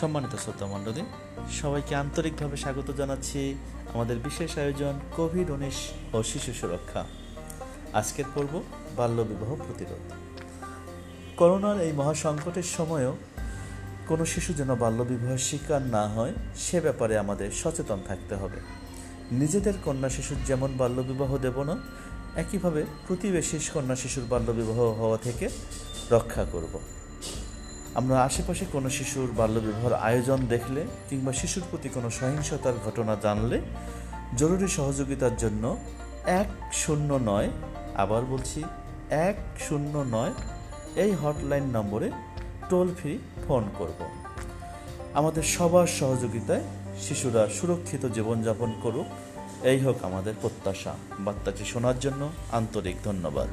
সম্মানিত শ্রোতা মণ্ডলী, সবাইকে আন্তরিকভাবে স্বাগত জানাচ্ছি আমাদের বিশেষ আয়োজন কোভিড উনিশ ও শিশু সুরক্ষা। আজকের পর্ব বাল্যবিবাহ প্রতিরোধ। করোনার এই মহাসংকটের সময়ও কোনো শিশু যেন বাল্যবিবাহের শিকার না হয়, সে ব্যাপারে আমাদের সচেতন থাকতে হবে। নিজেদের কন্যা শিশুর যেমন বাল্যবিবাহ দেব না, একইভাবে প্রতিবেশী কন্যা শিশুর বাল্যবিবাহ হওয়া থেকে রক্ষা করব। আমরা আশেপাশে কোনো শিশুর বাল্যবিবাহের আয়োজন দেখলে কিংবা শিশুর প্রতি কোনো সহিংসতার ঘটনা জানলে জরুরি সহযোগিতার জন্য এক শূন্য নয়, আবার বলছি এক শূন্য নয়, এই হটলাইন নম্বরে টোল ফ্রি ফোন করব। আমাদের সবার সহযোগিতায় শিশুরা সুরক্ষিত জীবনযাপন করুক। এই হোক আমাদের প্রত্যাশা। বার্তাটি শোনার জন্য আন্তরিক ধন্যবাদ।